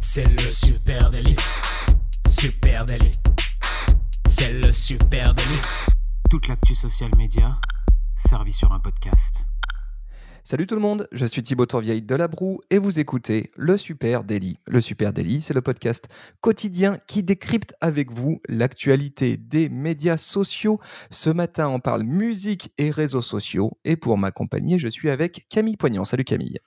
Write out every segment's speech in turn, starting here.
C'est le super délit. Super délit. C'est le super délit. Toute l'actu social média servie sur un podcast. Salut tout le monde, je suis Thibaut Tourvieille de La Broue et vous écoutez Le Super Daily. Le Super Daily, c'est le podcast quotidien qui décrypte avec vous l'actualité des médias sociaux. Ce matin, on parle musique et réseaux sociaux et pour m'accompagner, je suis avec Camille Poignant. Salut Camille.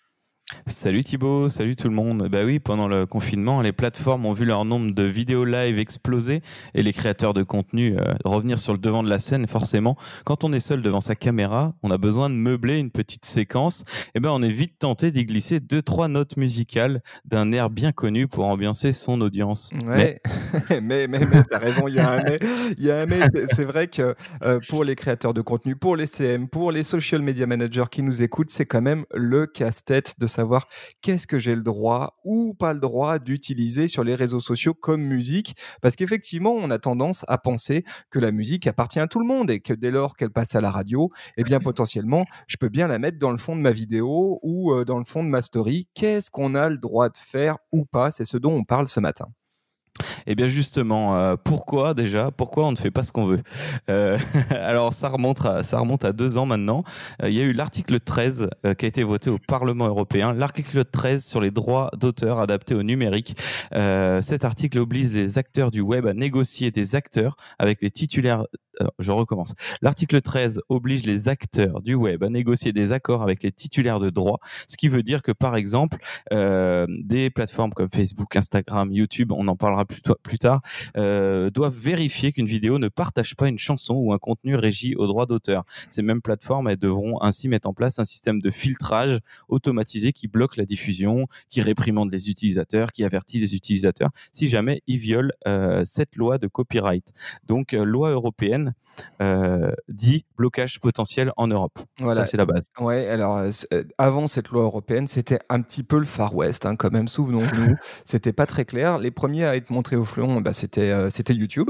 Salut Thibaut, salut tout le monde. Bah oui, pendant le confinement, les plateformes ont vu leur nombre de vidéos live exploser et les créateurs de contenu euh, revenir sur le devant de la scène. Forcément, quand on est seul devant sa caméra, on a besoin de meubler une petite séquence. Et eh ben, on est vite tenté d'y glisser deux trois notes musicales d'un air bien connu pour ambiancer son audience. Ouais, mais mais, mais, t'as raison, il y a un mais. Il y a un mais. C'est vrai que euh, pour les créateurs de contenu, pour les CM, pour les social media managers qui nous écoutent, c'est quand même le casse-tête de savoir qu'est-ce que j'ai le droit ou pas le droit d'utiliser sur les réseaux sociaux comme musique. Parce qu'effectivement, on a tendance à penser que la musique appartient à tout le monde et que dès lors qu'elle passe à la radio, eh bien potentiellement, je peux bien la mettre dans le fond de ma vidéo ou dans le fond de ma story. Qu'est-ce qu'on a le droit de faire ou pas? C'est ce dont on parle ce matin. Eh bien justement, euh, pourquoi déjà? Pourquoi on ne fait pas ce qu'on veut? Euh, Alors ça remonte, à, deux ans maintenant. Euh, il y a eu l'article 13 qui a été voté au Parlement européen. L'article 13 sur les droits d'auteur adaptés au numérique. cet article oblige les acteurs du web à négocier des acteurs avec les titulaires je recommence. L'article 13 oblige les acteurs du web à négocier des accords avec les titulaires de droits, ce qui veut dire que par exemple, euh, des plateformes comme Facebook, Instagram, YouTube, on en parlera plus, tard, euh, doivent vérifier qu'une vidéo ne partage pas une chanson ou un contenu régi aux droits d'auteur. Ces mêmes plateformes elles devront ainsi mettre en place un système de filtrage automatisé qui bloque la diffusion, qui réprimande les utilisateurs, qui avertit les utilisateurs si jamais ils violent euh, cette loi de copyright. Donc, loi européenne euh, dit blocage potentiel en Europe. Voilà. Ça, c'est la base. Ouais, alors, euh, euh, avant cette loi européenne, c'était un petit peu le Far West, hein, quand même, souvenons-nous. c'était pas très clair. Les premiers à être montrés au fleuron, bah, c'était, c'était YouTube.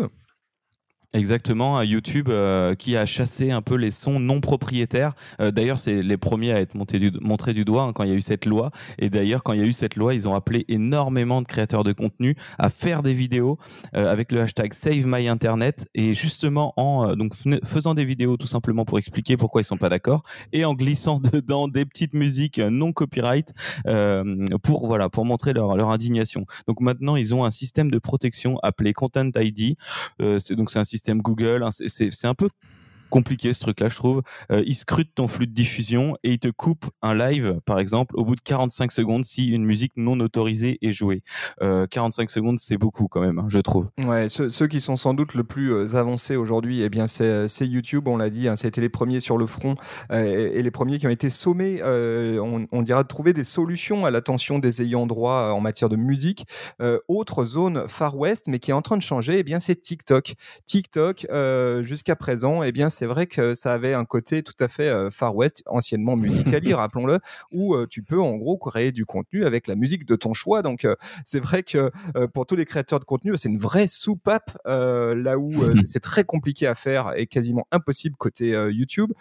Exactement, YouTube euh, qui a chassé un peu les sons non propriétaires. Euh, d'ailleurs, c'est les premiers à être du, montrés du doigt hein, quand il y a eu cette loi. Et d'ailleurs, quand il y a eu cette loi, ils ont appelé énormément de créateurs de contenu à faire des vidéos euh, avec le hashtag Save My Internet et justement en donc faisant des vidéos tout simplement pour expliquer pourquoi ils sont pas d'accord et en glissant dedans des petites musiques non copyright pour voilà pour montrer leur, leur indignation. Donc maintenant, ils ont un système de protection appelé Content ID. donc c'est un système Google. Hein, c'est un peu compliqué ce truc-là, je trouve. Euh, il scrute ton flux de diffusion et il te coupe un live, par exemple, au bout de 45 secondes si une musique non autorisée est jouée. 45 euh, secondes, c'est beaucoup quand même, hein, je trouve. Ouais, ceux, qui sont sans doute le plus euh, avancés aujourd'hui, eh bien, c'est YouTube, on l'a dit, hein, c'était les premiers sur le front et, les premiers qui ont été sommés, on, dira, de trouver des solutions à l'attention des ayants droit en matière de musique. autre zone Far West, mais qui est en train de changer, eh bien, c'est TikTok. TikTok, jusqu'à présent, eh bien, c'est vrai que ça avait un côté tout à fait euh, Far West, anciennement Musicali, rappelons-le, où euh, tu peux en gros créer du contenu avec la musique de ton choix. Donc euh, c'est vrai que pour tous les créateurs de contenu, c'est une vraie soupape là où c'est très compliqué à faire et quasiment impossible côté YouTube,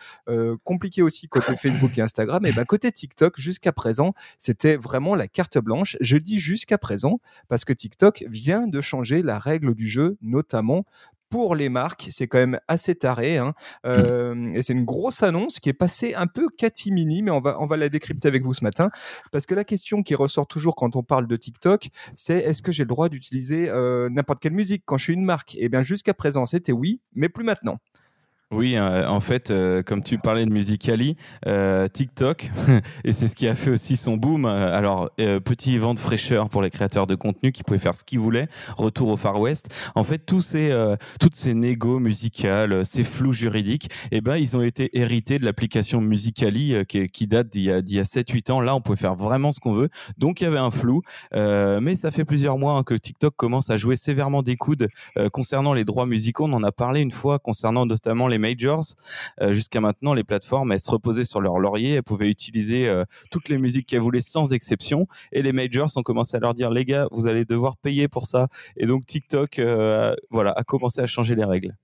compliqué aussi côté Facebook et Instagram. Et ben côté TikTok, jusqu'à présent, c'était vraiment la carte blanche. Je dis jusqu'à présent parce que TikTok vient de changer la règle du jeu, notamment pour les marques. C'est quand même assez taré. Hein. Mmh. Et c'est une grosse annonce qui est passée un peu catimini, mais on va, on va la décrypter avec vous ce matin. Parce que la question qui ressort toujours quand on parle de TikTok, c'est est-ce que j'ai le droit d'utiliser euh, n'importe quelle musique quand je suis une marque? Eh bien, jusqu'à présent, c'était oui, mais plus maintenant. Oui, euh, en fait, euh, comme tu parlais de Musicali, euh, TikTok, et c'est ce qui a fait aussi son boom. Alors, petit vent de fraîcheur pour les créateurs de contenu qui pouvaient faire ce qu'ils voulaient. Retour au Far West. En fait, tous ces, toutes ces négos musicales, ces flous juridiques, eh ben, ils ont été hérités de l'application Musicali qui, qui, date d'il y a, a 7-8 ans. Là, on pouvait faire vraiment ce qu'on veut. Donc, il y avait un flou. mais ça fait plusieurs mois hein, que TikTok commence à jouer sévèrement des coudes concernant les droits musicaux. On en a parlé une fois concernant notamment les majors. Euh, jusqu'à maintenant, les plateformes, elles se reposaient sur leur laurier, elles pouvaient utiliser euh, toutes les musiques qu'elles voulaient sans exception. Et les majors ont commencé à leur dire, les gars, vous allez devoir payer pour ça. Et donc TikTok, euh, voilà, a commencé à changer les règles.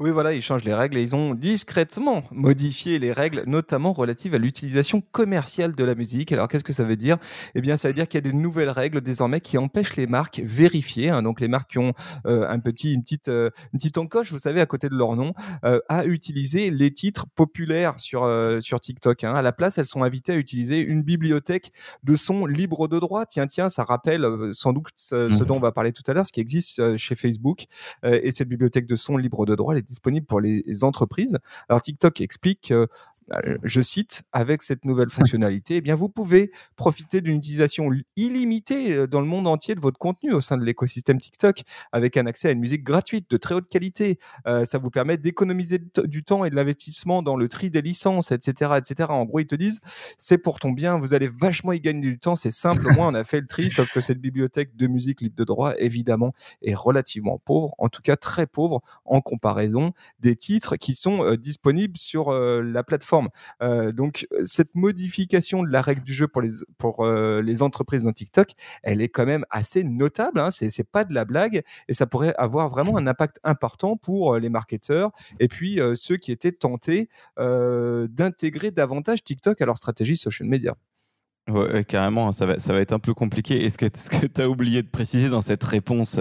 Oui, voilà, ils changent les règles et ils ont discrètement modifié les règles, notamment relatives à l'utilisation commerciale de la musique. Alors, qu'est-ce que ça veut dire? Eh bien, ça veut dire qu'il y a des nouvelles règles désormais qui empêchent les marques vérifiées, hein, donc les marques qui ont euh, un petit, une petite, euh, une petite encoche, vous savez, à côté de leur nom, euh, à utiliser les titres populaires sur sur TikTok. Hein. À la place, elles sont invitées à utiliser une bibliothèque de sons libres de droit. Tiens, tiens, ça rappelle sans doute ce, ce, mmh. dont on va parler tout à l'heure, ce qui existe chez Facebook. et cette bibliothèque de sons libres de droit, elle est disponible pour les entreprises. Alors TikTok explique je cite, avec cette nouvelle fonctionnalité, eh bien, vous pouvez profiter d'une utilisation illimitée euh, dans le monde entier de votre contenu au sein de l'écosystème TikTok, avec un accès à une musique gratuite de très haute qualité. Euh, ça vous permet d'économiser du temps et de l'investissement dans le tri des licences, etc., etc. En gros, ils te disent, c'est pour ton bien, vous allez vachement y gagner du temps, c'est simple. Au moins, on a fait le tri, sauf que cette bibliothèque de musique libre de droit, évidemment, est relativement pauvre, en tout cas très pauvre en comparaison des titres qui sont disponibles sur la plateforme euh, donc cette modification de la règle du jeu pour euh, les entreprises dans TikTok, elle est quand même assez notable. Hein, c'est pas de la blague et ça pourrait avoir vraiment un impact important pour euh, les marketeurs et puis ceux qui étaient tentés d'intégrer davantage TikTok à leur stratégie social media. Ouais, carrément, ça va, ça va être un peu compliqué. Est-ce que tu as oublié de préciser dans cette réponse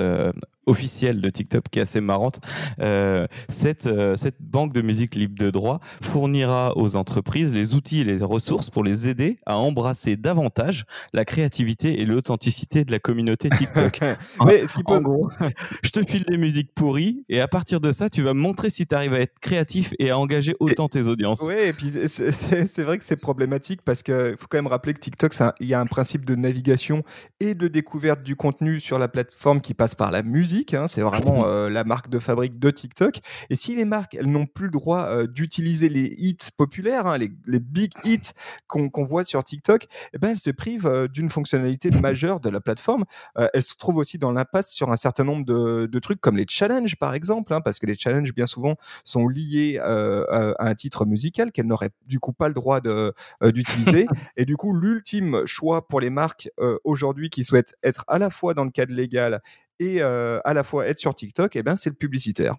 officielle de TikTok qui est assez marrante. Euh, cette, euh, cette banque de musique libre de droit fournira aux entreprises les outils et les ressources pour les aider à embrasser davantage la créativité et l'authenticité de la communauté TikTok. Mais ce qui pose... gros, je te file des musiques pourries et à partir de ça, tu vas me montrer si tu arrives à être créatif et à engager autant tes audiences. Oui, et puis c'est vrai que c'est problématique parce qu'il faut quand même rappeler que TikTok, il y a un principe de navigation et de découverte du contenu sur la plateforme qui passe par la musique Hein, c'est vraiment euh, la marque de fabrique de TikTok. Et si les marques, elles n'ont plus le droit euh, d'utiliser les hits populaires, hein, les, big hits qu'on voit sur TikTok, eh ben, elles se privent euh, d'une fonctionnalité majeure de la plateforme. elles se trouvent aussi dans l'impasse sur un certain nombre de, trucs comme les challenges, par exemple, hein, parce que les challenges, bien souvent, sont liés à un titre musical qu'elles n'auraient du coup pas le droit d'utiliser. et du coup, l'ultime choix pour les marques aujourd'hui qui souhaitent être à la fois dans le cadre légal et euh, à la fois être sur TikTok, eh ben, c'est le publicitaire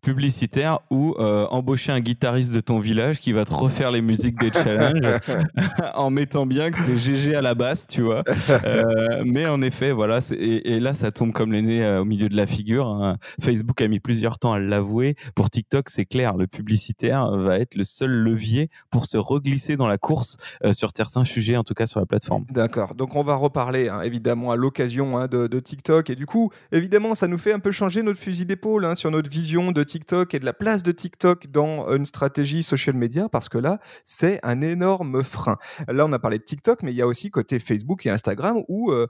publicitaire ou euh, embaucher un guitariste de ton village qui va te refaire les musiques des challenges en mettant bien que c'est GG à la basse, tu vois. Euh, mais en effet, voilà, et, et, là, ça tombe comme les nez euh, au milieu de la figure. Hein. Facebook a mis plusieurs temps à l'avouer. Pour TikTok, c'est clair, le publicitaire va être le seul levier pour se reglisser dans la course sur certains sujets, en tout cas sur la plateforme. D'accord. Donc, on va reparler, hein, évidemment, à l'occasion hein, de, de, TikTok. Et du coup, évidemment, ça nous fait un peu changer notre fusil d'épaule sur notre vision de TikTok et de la place de TikTok dans une stratégie social media parce que là, c'est un énorme frein. Là, on a parlé de TikTok, mais il y a aussi côté Facebook et Instagram où euh,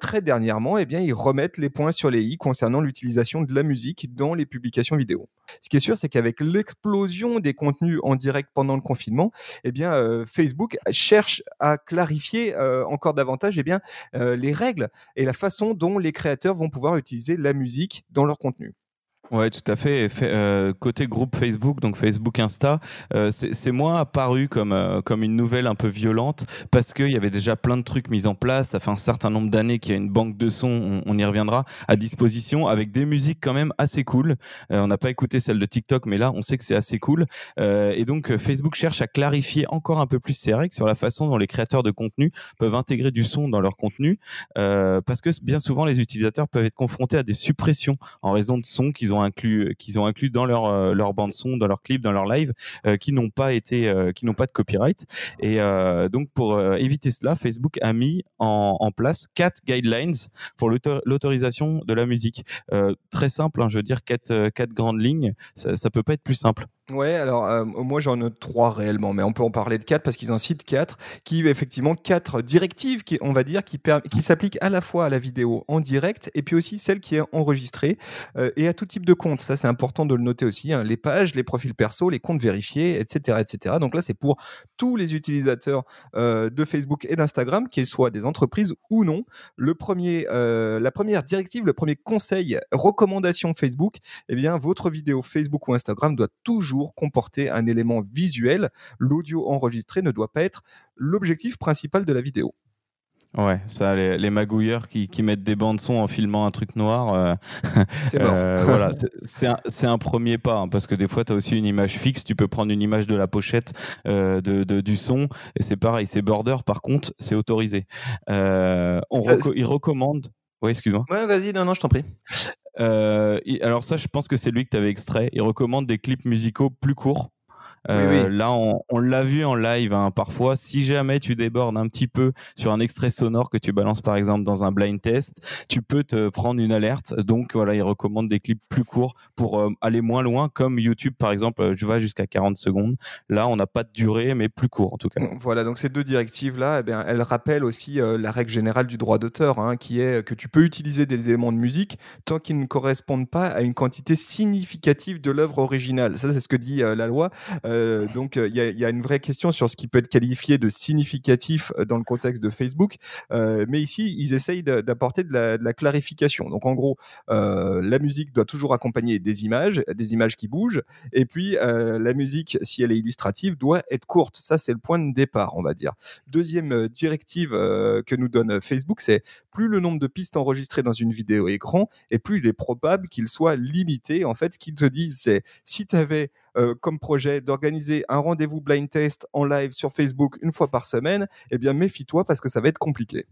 très dernièrement, eh bien, ils remettent les points sur les i concernant l'utilisation de la musique dans les publications vidéo. Ce qui est sûr, c'est qu'avec l'explosion des contenus en direct pendant le confinement, eh bien, euh, Facebook cherche à clarifier euh, encore davantage eh bien, les règles et la façon dont les créateurs vont pouvoir utiliser la musique dans leur contenu. Ouais, tout à fait. Euh, côté groupe Facebook, donc Facebook Insta, euh, c'est moins apparu comme, euh, comme une nouvelle un peu violente parce qu'il y avait déjà plein de trucs mis en place. Ça fait un certain nombre d'années qu'il y a une banque de sons, on, y reviendra, à disposition avec des musiques quand même assez cool. on n'a pas écouté celle de TikTok, mais là, on sait que c'est assez cool. et donc, Facebook cherche à clarifier encore un peu plus ses règles sur la façon dont les créateurs de contenu peuvent intégrer du son dans leur contenu parce que bien souvent, les utilisateurs peuvent être confrontés à des suppressions en raison de sons qu'ils ont inclus, qu'ils ont inclus dans leur, euh, bande son, dans leur clip, dans leur live, euh, qui n'ont pas été, euh, qui n'ont pas de copyright. Et donc pour éviter cela, Facebook a mis en, place quatre guidelines pour l'autorisation de la musique. très simple, hein, je veux dire quatre, quatre grandes lignes. Ça, ça peut pas être plus simple. Ouais, alors euh, moi j'en ai trois réellement, mais on peut en parler de quatre parce qu'ils en citent quatre, qui effectivement quatre directives, qui, on va dire, qui, qui s'appliquent à la fois à la vidéo en direct et puis aussi celle qui est enregistrée euh, et à tout type de compte. Ça c'est important de le noter aussi, hein, les pages, les profils perso, les comptes vérifiés, etc., etc. Donc là c'est pour tous les utilisateurs euh, de Facebook et d'Instagram, qu'ils soient des entreprises ou non. Le premier, la première directive, le premier conseil, recommandation Facebook, eh bien votre vidéo Facebook ou Instagram doit toujours comporter un élément visuel. L'audio enregistré ne doit pas être l'objectif principal de la vidéo. Ouais, ça, les, magouilleurs qui, mettent des bandes son en filmant un truc noir, euh, c'est euh, voilà, c'est un, premier pas, hein, parce que des fois, tu as aussi une image fixe, tu peux prendre une image de la pochette euh, de, du son, et c'est pareil, c'est border, par contre, c'est autorisé. on il recommande... Oui, excuse-moi. Ouais, vas-y, non, non, je t'en prie. Alors ça, je pense que c'est lui que tu avais extrait. Il recommande des clips musicaux plus courts. Euh, là, on, l'a vu en live hein, parfois. Si jamais tu débordes un petit peu sur un extrait sonore que tu balances par exemple dans un blind test, tu peux te prendre une alerte. Donc voilà, il recommande des clips plus courts pour euh, aller moins loin, comme YouTube par exemple. Je vais jusqu'à 40 secondes. Là, on n'a pas de durée, mais plus court en tout cas. Voilà, donc ces deux directives là, eh bien, elles rappellent aussi euh, la règle générale du droit d'auteur, hein, qui est que tu peux utiliser des éléments de musique tant qu'ils ne correspondent pas à une quantité significative de l'œuvre originale. Ça, c'est ce que dit la loi. Euh, donc il y, a une vraie question sur ce qui peut être qualifié de significatif euh, dans le contexte de Facebook. Euh, mais ici, ils essayent d'apporter de, la clarification. Donc en gros, la musique doit toujours accompagner des images, des images qui bougent. Et puis la musique, si elle est illustrative, doit être courte. Ça, c'est le point de départ, on va dire. Deuxième directive que nous donne Facebook, c'est plus le nombre de pistes enregistrées dans une vidéo grand, et plus il est probable qu'il soit limité. En fait, ce qu'ils te disent, c'est si tu avais comme projet d'organiser un rendez-vous blind test en live sur Facebook une fois par semaine, eh bien méfie-toi parce que ça va être compliqué.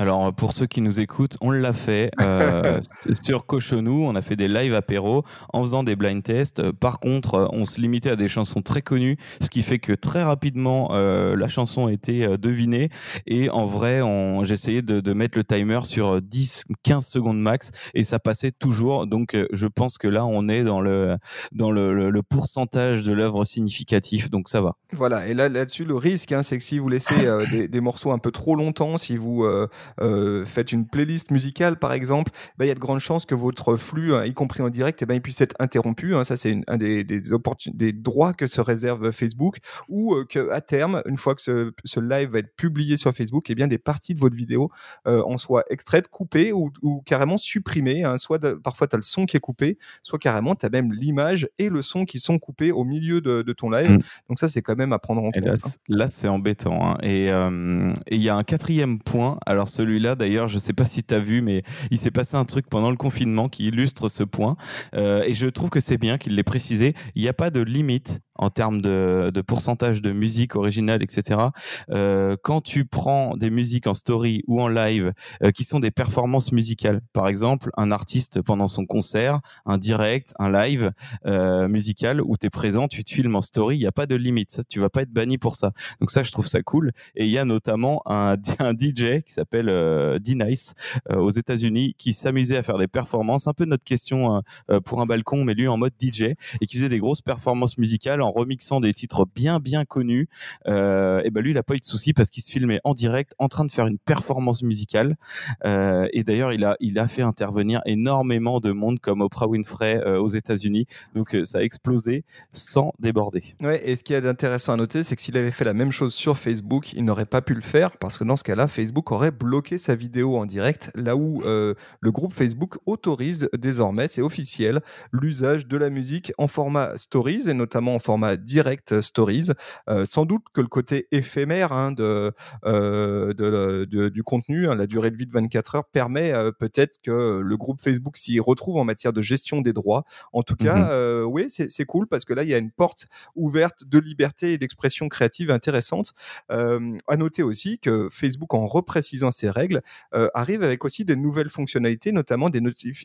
Alors, pour ceux qui nous écoutent, on l'a fait euh, sur Cochonou. On a fait des live apéro en faisant des blind tests. Par contre, euh, on se limitait à des chansons très connues, ce qui fait que très rapidement, euh, la chanson a été devinée. Et en vrai, j'essayais de, de, mettre le timer sur 10-15 secondes max et ça passait toujours. Donc, je pense que là, on est dans le, dans le, le, pourcentage de l'œuvre significatif. Donc, ça va. Voilà. Et là, là-dessus, le risque, hein, c'est que si vous laissez des, des, morceaux un peu trop longtemps, si vous euh, faites une playlist musicale par exemple, bah, il y a de grandes chances que votre flux, hein, y compris en direct, eh ben, il puisse être interrompu. Hein. Ça, c'est un des, des, des, droits que se réserve Facebook, ou euh, qu'à terme, une fois que ce, ce, live va être publié sur Facebook, eh bien, des parties de votre vidéo euh, en soient extraites, coupées ou, ou carrément supprimées. Hein. Soit parfois, tu as le son qui est coupé, soit carrément, tu as même l'image et le son qui sont coupés au milieu de, de ton live. Mmh. Donc ça, c'est quand même à prendre en compte. Là, c'est embêtant. Et il y a un quatrième point. Alors, celui-là, d'ailleurs, je ne sais pas si tu as vu, mais il s'est passé un truc pendant le confinement qui illustre ce point. Euh, et je trouve que c'est bien qu'il l'ait précisé. Il n'y a pas de limite en termes de, pourcentage de musique originale, etc. Euh, quand tu prends des musiques en story ou en live euh, qui sont des performances musicales, par exemple, un artiste pendant son concert, un direct, un live musical où tu es présent, tu te filmes en story, il n'y a pas de limite. Ça, tu vas pas être banni pour ça. Donc ça, je trouve ça cool. Et il y a notamment un, un DJ qui s'appelle euh, D-Nice euh, aux États-Unis qui s'amusait à faire des performances, un peu notre question euh, pour un balcon, mais lui en mode DJ et qui faisait des grosses performances musicales remixant des titres bien bien connus. et ben lui, il a pas eu de souci parce qu'il se filmait en direct en train de faire une performance musicale. et d'ailleurs, il a il a fait intervenir énormément de monde comme Oprah Winfrey aux États-Unis. Donc ça a explosé sans déborder. Ouais, et ce qui est intéressant à noter, c'est que s'il avait fait la même chose sur Facebook, il n'aurait pas pu le faire parce que dans ce cas-là, Facebook aurait bloqué sa vidéo en direct, là où euh, le groupe Facebook autorise désormais, c'est officiel, l'usage de la musique en format stories et notamment en format direct stories. Euh, sans doute que le côté éphémère hein, de, euh, de, du contenu, hein, la durée de vie de 24 heures, permet peut-être que le groupe Facebook s'y retrouve en matière de gestion des droits. En tout cas, mmh oui, c'est cool parce que là, il y a une porte ouverte de liberté et d'expression créative intéressante. à noter aussi que Facebook, en reprécisant ses règles, euh, arrive avec aussi des nouvelles fonctionnalités, notamment des,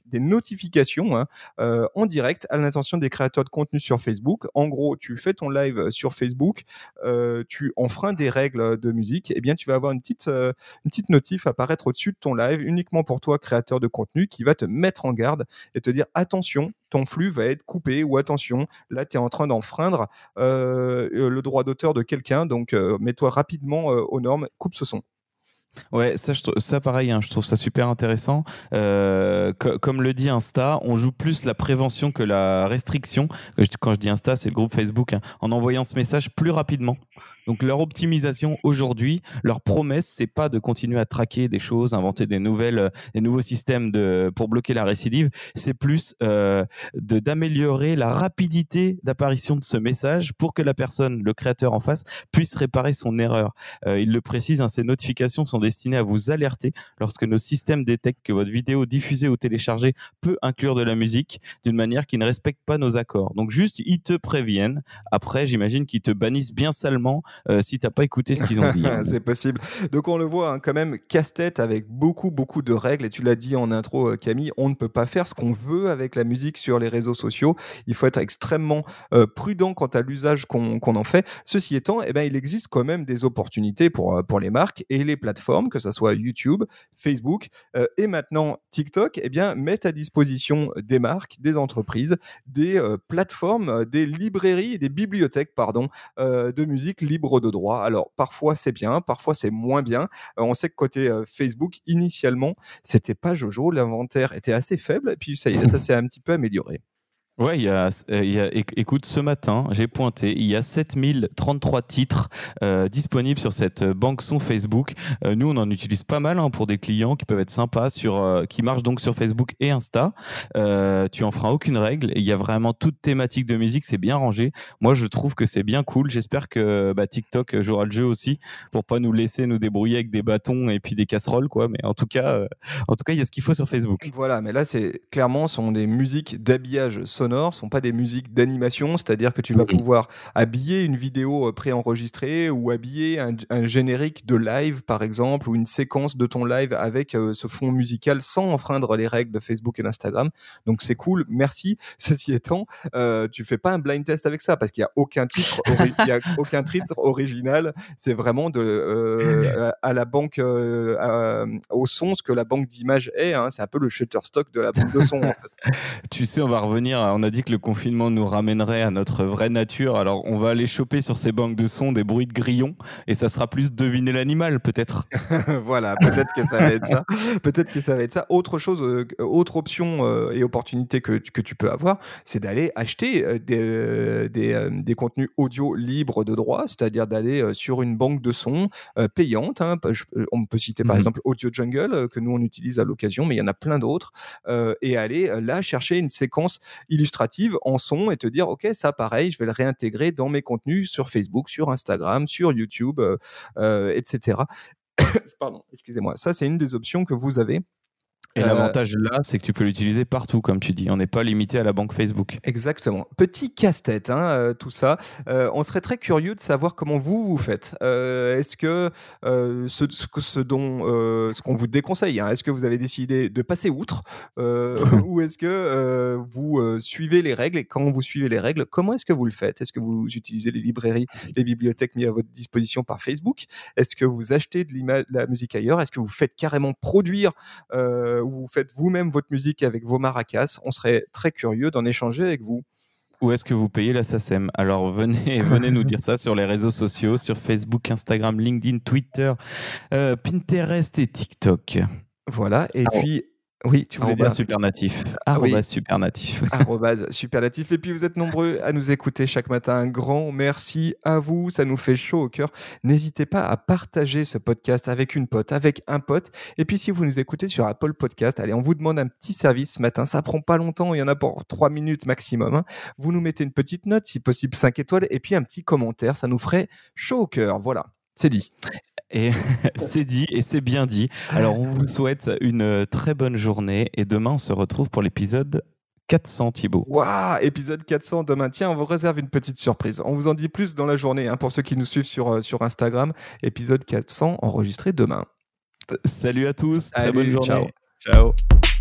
des notifications hein, euh, en direct à l'intention des créateurs de contenu sur Facebook. En gros, tu fais ton live sur Facebook, euh, tu enfreins des règles de musique, eh bien tu vas avoir une petite notif apparaître au-dessus de ton live uniquement pour toi, créateur de contenu, qui va te mettre en garde et te dire attention, ton flux va être coupé ou attention, là tu es en train d'enfreindre le droit d'auteur de quelqu'un, donc mets-toi rapidement aux normes, coupe ce son. Ouais, ça, ça pareil, hein, je trouve ça super intéressant. Euh, comme le dit Insta, on joue plus la prévention que la restriction. Quand je dis Insta, c'est le groupe Facebook, hein, en envoyant ce message plus rapidement Donc leur optimisation aujourd'hui, leur promesse, c'est pas de continuer à traquer des choses, inventer des nouvelles, euh, des nouveaux systèmes de pour bloquer la récidive. C'est plus euh, de d'améliorer la rapidité d'apparition de ce message pour que la personne, le créateur en face, puisse réparer son erreur. Euh, il le précise, hein, ces notifications sont destinées à vous alerter lorsque nos systèmes détectent que votre vidéo diffusée ou téléchargée peut inclure de la musique d'une manière qui ne respecte pas nos accords. Donc juste, ils te préviennent. Après, j'imagine qu'ils te bannissent bien salement euh, si t'as pas écouté ce qu'ils ont dit. c'est possible. Donc on le voit hein, quand même casse-tête avec beaucoup beaucoup de règles et tu l'as dit en intro euh, Camille, on ne peut pas faire ce qu'on veut avec la musique sur les réseaux sociaux. Il faut être extrêmement euh, prudent quant à l'usage qu'on en fait. Ceci étant, eh ben, il existe quand même des opportunités pour, euh, pour les marques et les plateformes, que ce soit YouTube, Facebook et maintenant TikTok, eh bien, mettent à disposition des marques, des entreprises, des plateformes, des librairies, des bibliothèques, pardon, de musique libre de droit. Alors parfois c'est bien, parfois c'est moins bien. Euh, on sait que côté euh, Facebook, initialement, c'était pas Jojo, l'inventaire était assez faible, et puis ça, y est, ça s'est un petit peu amélioré. Ouais, il y a, euh, il y a- éc- écoute, ce matin, j'ai pointé, il y a 7033 titres euh, disponibles sur cette euh, banque son Facebook. Euh, nous, on en utilise pas mal hein, pour des clients qui peuvent être sympas, sur, euh, qui marchent donc sur Facebook et Insta. Euh, tu en feras aucune règle. Il y a vraiment toute thématique de musique, c'est bien rangé. Moi, je trouve que c'est bien cool. J'espère que bah, TikTok jouera le jeu aussi pour pas nous laisser nous débrouiller avec des bâtons et puis des casseroles, quoi. Mais en tout cas, en tout cas, il y a ce qu'il faut sur Facebook. Voilà, mais là, c'est clairement sont des musiques d'habillage sonore, sont pas des musiques d'animation, c'est-à-dire que tu vas pouvoir habiller une vidéo euh, préenregistrée ou habiller un, un générique de live, par exemple, ou une séquence de ton live avec euh, ce fond musical sans enfreindre les règles de Facebook et d'Instagram. Donc c'est cool, merci. Ceci étant, euh, tu fais pas un blind test avec ça parce qu'il y a aucun titre, ori- il y a aucun titre original. C'est vraiment de euh, à, à la banque, à- au son, ce que la banque d'images est. hein. C'est un peu le Shutterstock de la banque de son. en fait. Tu sais, on va revenir. On a dit que le confinement nous ramènerait à notre vraie nature. Alors, on va aller choper sur ces banques de sons des bruits de grillons et ça sera plus deviner l'animal, peut-être. voilà, peut-être que ça va être ça. Peut-être que ça va être ça. Autre chose, euh, autre option euh, et opportunité que, tu- que tu peux avoir, c'est d'aller acheter euh, des, des, des contenus audio libres de droit, c'est-à-dire d'aller sur une banque de sons payante. hein. On peut citer par Mhm. exemple Audio Jungle, que nous on utilise à l'occasion, mais il y en a plein d'autres. et aller là chercher une séquence illustrative en son et te dire, OK, ça pareil, je vais le réintégrer dans mes contenus sur Facebook, sur Instagram, sur YouTube, euh, euh, etc. Pardon, excusez-moi. Ça, c'est une des options que vous avez. Et Euh, l'avantage là, c'est que tu peux l'utiliser partout, comme tu dis. On n'est pas limité à la banque Facebook. Exactement. Petit casse-tête, hein, euh, tout ça. Euh, on serait très curieux de savoir comment vous vous faites. Est-ce que ce, ce, ce dont ce qu'on vous déconseille, hein, est-ce que vous avez décidé de passer outre, ou est-ce que vous suivez les règles? Et quand vous suivez les règles, comment est-ce que vous le faites? Est-ce que vous utilisez les librairies, les bibliothèques mises à votre disposition par Facebook? Est-ce que vous achetez de, de la musique ailleurs? Est-ce que vous faites carrément produire ou vous faites vous-même votre musique avec vos maracas On serait très curieux d'en échanger avec vous. Où est-ce que vous payez la SACEM Alors venez, venez nous dire ça sur les réseaux sociaux, sur Facebook, Instagram, LinkedIn, Twitter, euh, Pinterest et TikTok. Voilà, et puis, oui, tu voulais dire supernatif. Ah oui. Supernatif. arrobase superlatif. Et puis vous êtes nombreux à nous écouter chaque matin. Un grand merci à vous, ça nous fait chaud au cœur. N'hésitez pas à partager ce podcast avec une pote, avec un pote. Et puis si vous nous écoutez sur Apple Podcast, allez, on vous demande un petit service ce matin. Ça prend pas longtemps, il y en a pour trois minutes maximum. hein. Vous nous mettez une petite note, si possible 5 étoiles, et puis un petit commentaire. Ça nous ferait chaud au cœur. Voilà, c'est dit. Et c'est dit et c'est bien dit. Alors on vous souhaite une euh, très bonne journée et demain on se retrouve pour l'épisode 400 Thibaut. Waouh, épisode 400 demain. Tiens, on vous réserve une petite surprise. On vous en dit plus dans la journée hein, pour ceux qui nous suivent sur, euh, sur Instagram. Épisode 400 enregistré demain. Salut à tous, très bonne journée. ciao. ciao.